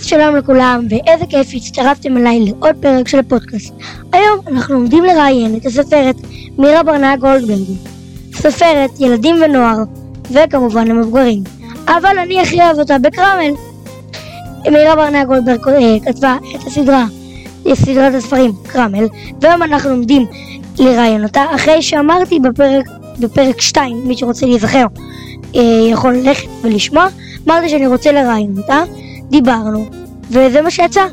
אז שלום לכולם, ואיזה כיף שהצטרפתם אליי לעוד פרק של הפודקאסט. היום אנחנו עומדים לראיין את הסופרת מירה ברנע גולדברג. סופרת ילדים ונוער, וכמובן למבוגרים. אבל אני הכי אוהב אותה בקרמל. מירה ברנע גולדברג אה, כתבה את הסדרה, סדרת הספרים קרמל, והיום אנחנו עומדים לראיין אותה, אחרי שאמרתי בפרק, בפרק 2, מי שרוצה להיזכר אה, יכול ללכת ולשמוע, אמרתי שאני רוצה לראיין אותה. דיברנו, וזה מה שיצא.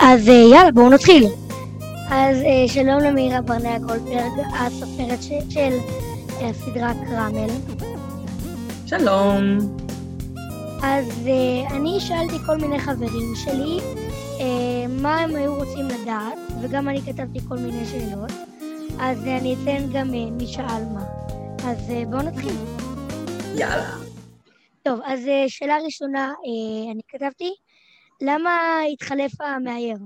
אז אה, יאללה, בואו נתחיל. אז אה, שלום למירה ברנע גולדברג, הסופרת של, של אה, הסדרה קרמל. שלום. אז אני שאלתי כל מיני חברים שלי מה הם היו רוצים לדעת, וגם אני כתבתי כל מיני שאלות. אז אני אתן גם מי שאל מה. אז בואו נתחיל. יאללה. טוב, אז שאלה ראשונה, אני כתבתי, למה התחלף המאייר?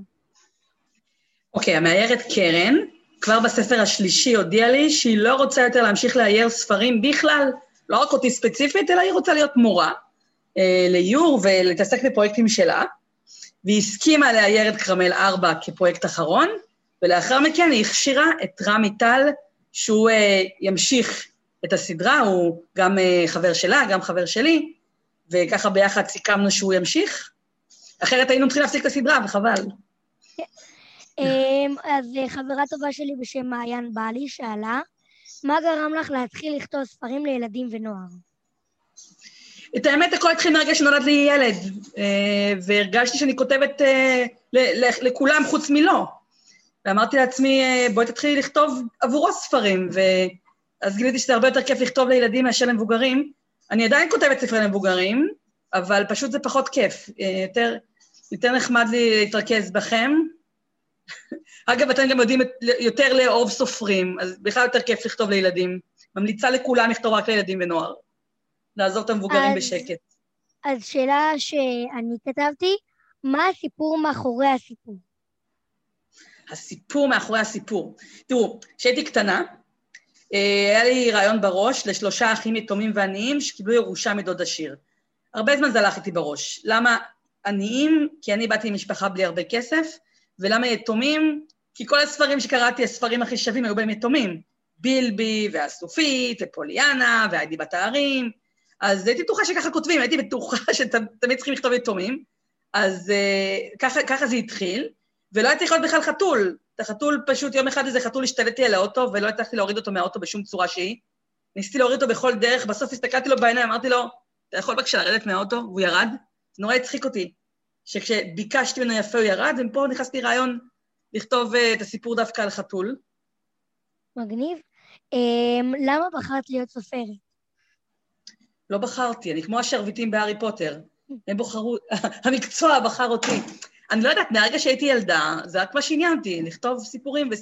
אוקיי, okay, המאיירת קרן, כבר בספר השלישי הודיעה לי שהיא לא רוצה יותר להמשיך לאייר ספרים בכלל, לא רק אותי ספציפית, אלא היא רוצה להיות מורה אה, לאיור ולהתעסק בפרויקטים שלה, והיא הסכימה לאייר את כרמל 4 כפרויקט אחרון, ולאחר מכן היא הכשירה את רמי טל, שהוא אה, ימשיך את הסדרה, הוא גם אה, חבר שלה, גם חבר שלי, וככה ביחד סיכמנו שהוא ימשיך. אחרת היינו צריכים להפסיק את הסדרה, וחבל. אמ, אז אה, חברה טובה שלי בשם מעיין בעלי שאלה, מה גרם לך להתחיל לכתוב ספרים לילדים ונוער? את האמת, הכל התחיל מהרגע שנולד לי ילד, אה, והרגשתי שאני כותבת אה, לכולם חוץ מלא. ואמרתי לעצמי, בואי תתחילי לכתוב עבורו ספרים, ואז גיליתי שזה הרבה יותר כיף לכתוב לילדים מאשר למבוגרים. אני עדיין כותבת ספרי למבוגרים, אבל פשוט זה פחות כיף. יותר, יותר נחמד לי להתרכז בכם. אגב, אתם גם יודעים יותר לאהוב סופרים, אז בכלל יותר כיף לכתוב לילדים. ממליצה לכולם לכתוב רק לילדים ונוער. לעזוב את המבוגרים אז, בשקט. אז שאלה שאני כתבתי, מה הסיפור מאחורי הסיפור? הסיפור מאחורי הסיפור. תראו, כשהייתי קטנה, אה, היה לי רעיון בראש לשלושה אחים יתומים ועניים שקיבלו ירושה מדוד עשיר. הרבה זמן זה הלך איתי בראש. למה עניים? כי אני באתי ממשפחה בלי הרבה כסף, ולמה יתומים? כי כל הספרים שקראתי, הספרים הכי שווים, היו בהם יתומים. בילבי, והסופית, ופוליאנה, והיידי בת הערים. אז הייתי בטוחה שככה כותבים, הייתי בטוחה שתמיד צריכים לכתוב יתומים. אז uh, ככה, ככה זה התחיל, ולא הייתי יכול להיות בכלל חתול. את החתול פשוט, יום אחד איזה חתול השתלט לי על האוטו, ולא הצלחתי להוריד אותו מהאוטו בשום צורה שהיא. ניסיתי להוריד אותו בכל דרך, בסוף הסתכלתי לו בעיניים, אמרתי לו, אתה יכול בבקשה לרדת מהאוטו? והוא ירד. זה נורא הצחיק אותי, שכשביקשתי ממנו יפה הוא ירד, ופה נכנסתי רעיון לכתוב uh, את הסיפור דווקא על חתול. מגניב. Um, למה בחרת להיות סופרת? לא בחרתי, אני כמו השרביטים בהארי פוטר. הם בוחרו, המקצוע בחר אותי. אני לא יודעת, מהרגע שהייתי ילדה, זה רק מה שעניין אותי, לכתוב סיפורים, ו...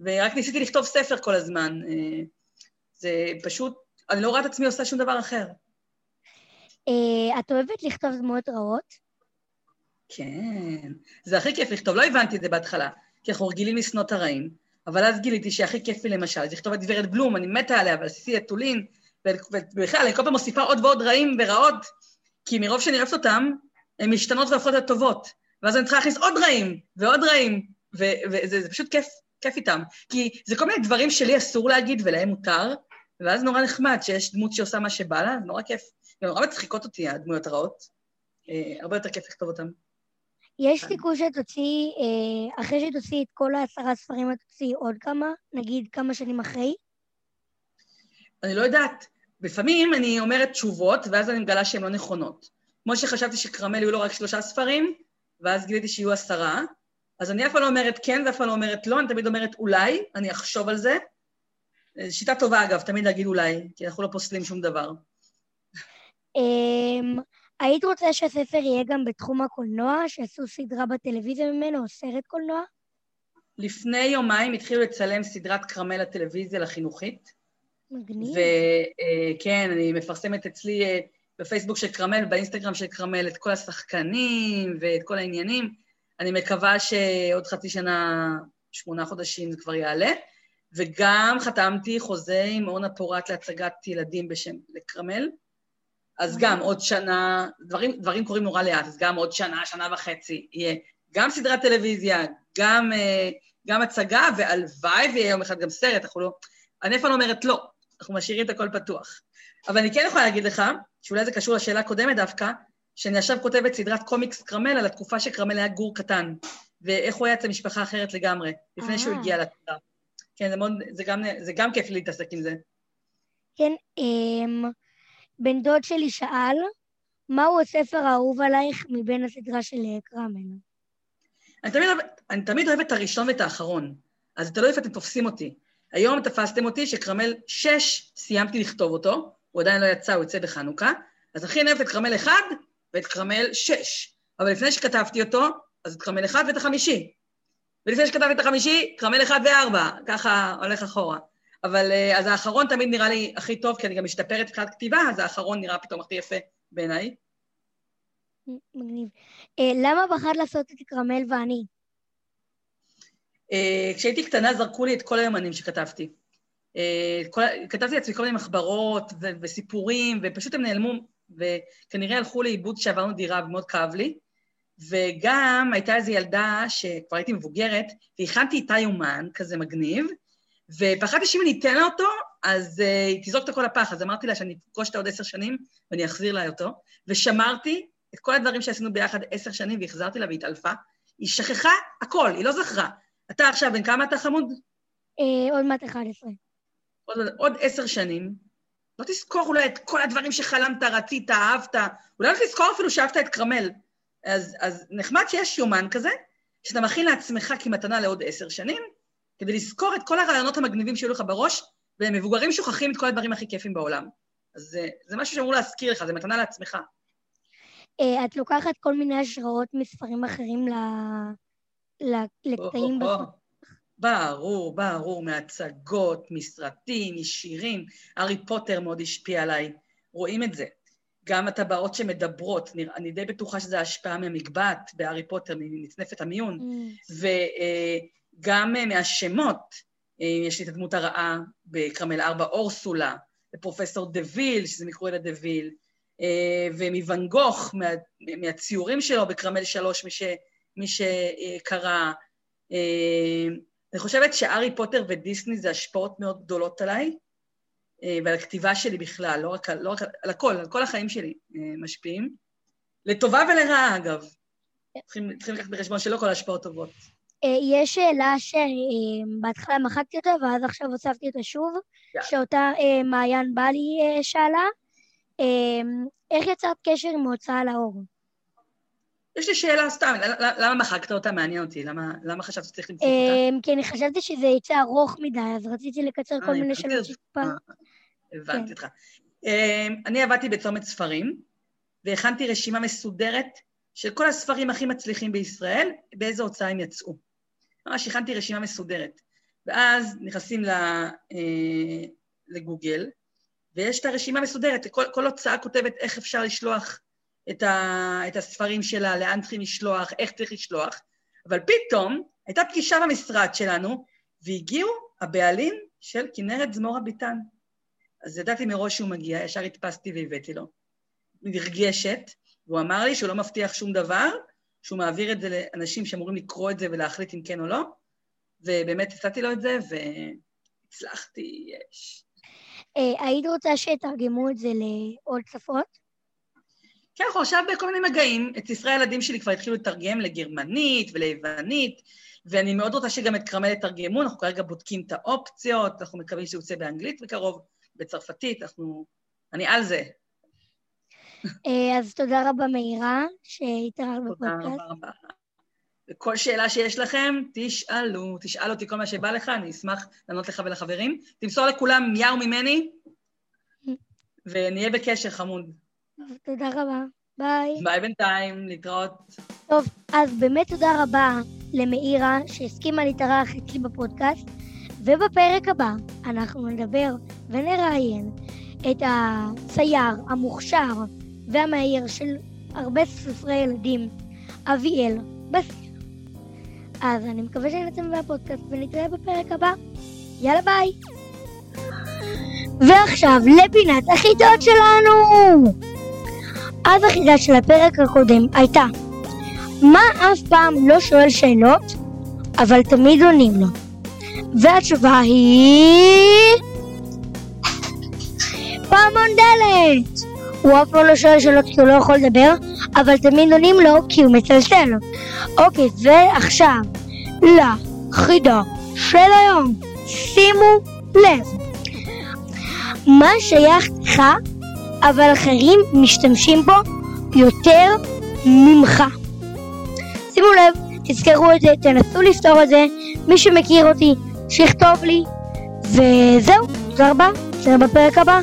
ורק ניסיתי לכתוב ספר כל הזמן. Uh, זה פשוט, אני לא רואה את עצמי עושה שום דבר אחר. Uh, את אוהבת לכתוב דמויות רעות? כן, זה הכי כיף לכתוב, לא הבנתי את זה בהתחלה, כי אנחנו רגילים לשנוא את הרעים, אבל אז גיליתי שהכי כיף לי למשל, זה לכתוב את גברת בלום, אני מתה עליה, ועל סיסי אטולין, ובכלל, אני כל פעם מוסיפה עוד ועוד רעים ורעות, כי מרוב שאני אוהבת אותם, הן משתנות והופכות להיות טובות, ואז אני צריכה להכניס עוד רעים, ועוד רעים, וזה פשוט כיף, כיף איתם. כי זה כל מיני דברים שלי אסור להגיד ולהם מותר, ואז נורא נחמד שיש דמות שעושה מה שבא לה, נורא כיף. נורא מצחיקות אותי הדמויות הרעות, אה, הרבה יותר כיף לכתוב אותן. יש סיכוי שתוציא, אה, אחרי שתוציא את כל העשרה ספרים, את תוציא עוד כמה? נגיד כמה שנים אחרי? אני לא יודעת. לפעמים אני אומרת תשובות, ואז אני מגלה שהן לא נכונות. כמו שחשבתי שכרמל יהיו לו רק שלושה ספרים, ואז גיליתי שיהיו עשרה, אז אני אף פעם לא אומרת כן ואף פעם לא אומרת לא, אני תמיד אומרת אולי, אני אחשוב על זה. אה, שיטה טובה, אגב, תמיד להגיד אולי, כי אנחנו לא פוסלים שום דבר. אמ, היית רוצה שהספר יהיה גם בתחום הקולנוע, שעשו סדרה בטלוויזיה ממנו, או סרט קולנוע? לפני יומיים התחילו לצלם סדרת כרמל לטלוויזיה לחינוכית. מגניב. וכן, אני מפרסמת אצלי אה, בפייסבוק של כרמל, באינסטגרם של כרמל, את כל השחקנים ואת כל העניינים. אני מקווה שעוד חצי שנה, שמונה חודשים זה כבר יעלה. וגם חתמתי חוזה עם אורנה פורט להצגת ילדים בשם לכרמל. אז גם עוד שנה, דברים, דברים קורים נורא לאט, אז גם עוד שנה, שנה וחצי, יהיה גם סדרת טלוויזיה, גם, אה, גם הצגה, והלוואי ויהיה יום אחד גם סרט, אנחנו לא... אני אף פעם לא אומרת לא, אנחנו משאירים את הכל פתוח. אבל אני כן יכולה להגיד לך, שאולי זה קשור לשאלה הקודמת דווקא, שאני עכשיו כותבת סדרת קומיקס קרמל על התקופה שקרמל היה גור קטן, ואיך הוא היה אצל משפחה אחרת לגמרי, לפני שהוא הגיע לתקופה. כן, זה, מאוד, זה, גם, זה גם כיף להתעסק עם זה. כן, אמ, בן דוד שלי שאל, מהו הספר האהוב עלייך מבין הסדרה של אה, קרמל? אני תמיד, אני תמיד אוהבת את הראשון ואת האחרון, אז תלוי איפה אתם תופסים אותי. היום תפסתם אותי שכרמל 6, סיימתי לכתוב אותו, הוא עדיין לא יצא, הוא יוצא בחנוכה, אז הכי אני אוהבת את כרמל 1 ואת כרמל 6. אבל לפני שכתבתי אותו, אז את כרמל 1 ואת החמישי. ולפני שכתבתי את החמישי, כרמל 1 ו-4, ככה הולך אחורה. אבל אה, אז האחרון תמיד נראה לי הכי טוב, כי אני גם משתפרת מבחינת כתיבה, אז האחרון נראה פתאום הכי יפה בעיניי. מגניב. אה, למה בחרת לעשות את כרמל ואני? אה, כשהייתי קטנה זרקו לי את כל היומנים שכתבתי. כל, כתבתי לעצמי כל מיני מחברות ו- וסיפורים, ופשוט הם נעלמו, וכנראה הלכו לאיבוד כשעברנו דירה ומאוד כאב לי. וגם הייתה איזו ילדה שכבר הייתי מבוגרת, והכנתי איתה יומן כזה מגניב, ופחדתי שאם אני אתן לה אותו, אז uh, היא תזרוק את הכל לפח. אז אמרתי לה שאני אפגוש אותה עוד עשר שנים ואני אחזיר לה אותו, ושמרתי את כל הדברים שעשינו ביחד עשר שנים והחזרתי לה והתעלפה. היא שכחה הכל, היא לא זכרה. אתה עכשיו, בן כמה אתה חמוד? אה, עוד מעט 11. עוד, עוד עשר שנים, לא תזכור אולי את כל הדברים שחלמת, רצית, אהבת, אולי לא תזכור אפילו שאהבת את כרמל. אז, אז נחמד שיש יומן כזה, שאתה מכין לעצמך כמתנה לעוד עשר שנים, כדי לזכור את כל הרעיונות המגניבים שהיו לך בראש, ומבוגרים שוכחים את כל הדברים הכי כיפים בעולם. אז זה, זה משהו שאמור להזכיר לך, זה מתנה לעצמך. אה, את לוקחת כל מיני השראות מספרים אחרים לקטעים בסוף? ברור, ברור, מהצגות, מסרטים, משירים. הארי פוטר מאוד השפיע עליי, רואים את זה. גם הטבעות שמדברות, אני די בטוחה שזו השפעה מהמגבעת בהארי פוטר, ממצנפת המיון, mm. וגם אה, מהשמות, אה, יש לי את הדמות הרעה בכראמל 4, אורסולה, ופרופסור דה ויל, שזה מקרואלה דה ויל, אה, ומוואן גוך, מה, מהציורים שלו בכראמל 3, מי, ש, מי שקרא. אני חושבת שהארי פוטר ודיסני זה השפעות מאוד גדולות עליי, אה, ועל הכתיבה שלי בכלל, לא רק, לא רק על הכל, על כל החיים שלי אה, משפיעים. לטובה ולרעה, אגב. צריכים, צריכים לקחת בחשבון שלא כל ההשפעות טובות. אה, יש שאלה שבהתחלה מחקתי אותה, ואז עכשיו הוספתי אותה שוב, שאותה מעיין בלי שאלה. איך יצרת קשר עם ההוצאה לאור? יש לי שאלה סתם, למה מחקת אותה? מעניין אותי. למה, למה חשבת שצריך למחוק אותה? כי אני חשבתי שזה יצא ארוך מדי, אז רציתי לקצר כל מיני שאלות שטיפה. הבנתי כן. אותך. אמ, אני עבדתי בצומת ספרים, והכנתי רשימה מסודרת של כל הספרים הכי מצליחים בישראל, באיזו הוצאה הם יצאו. ממש הכנתי רשימה מסודרת. ואז נכנסים אה, לגוגל, ויש את הרשימה מסודרת, כל, כל הוצאה כותבת איך אפשר לשלוח את, ה, את הספרים שלה, לאן צריכים לשלוח, איך צריך לשלוח, אבל פתאום הייתה פגישה במשרד שלנו, והגיעו הבעלים של כנרת זמורה ביטן. אז ידעתי מראש שהוא מגיע, ישר הדפסתי והבאתי לו. נרגשת, והוא אמר לי שהוא לא מבטיח שום דבר, שהוא מעביר את זה לאנשים שאמורים לקרוא את זה ולהחליט אם כן או לא, ובאמת הצעתי לו את זה, והצלחתי, יש. אה, היית רוצה שיתרגמו את זה לעוד שפות? כן, אנחנו עכשיו בכל מיני מגעים. את ספרי הילדים שלי כבר התחילו לתרגם לגרמנית וליוונית, ואני מאוד רוצה שגם את כרמל יתרגמו, אנחנו כרגע בודקים את האופציות, אנחנו מקווים שזה יוצא באנגלית בקרוב, בצרפתית, אנחנו... אני על זה. אה, אז תודה רבה מאירה, שהתארחת בפודקאסט. תודה רבה רבה. וכל שאלה שיש לכם, תשאלו, תשאל אותי כל מה שבא לך, אני אשמח לענות לך ולחברים. תמסור לכולם יאו ממני, ונהיה בקשר, חמוד. תודה רבה. ביי. ביי בינתיים, להתראות. טוב, אז באמת תודה רבה למאירה שהסכימה להתארח אצלי בפודקאסט, ובפרק הבא אנחנו נדבר ונראיין את הצייר המוכשר והמאייר של הרבה ספרי ילדים, אביאל בסיר. אז אני מקווה שנצא מהפודקאסט ונתראה בפרק הבא. יאללה ביי! ועכשיו לפינת החידות שלנו! אז החידה של הפרק הקודם הייתה מה אף פעם לא שואל שאלות, אבל תמיד עונים לו? והתשובה היא... פעמון דלת! הוא אף פעם לא שואל שאלות כי הוא לא יכול לדבר, אבל תמיד עונים לו כי הוא מצלצל. אוקיי, ועכשיו לחידה של היום. שימו לב. מה שייך לך, אבל אחרים משתמשים בו יותר ממך. שימו לב, תזכרו את זה, תנסו לפתור את זה. מי שמכיר אותי, שיכתוב לי. וזהו, תודה רבה, נתראה בפרק הבא.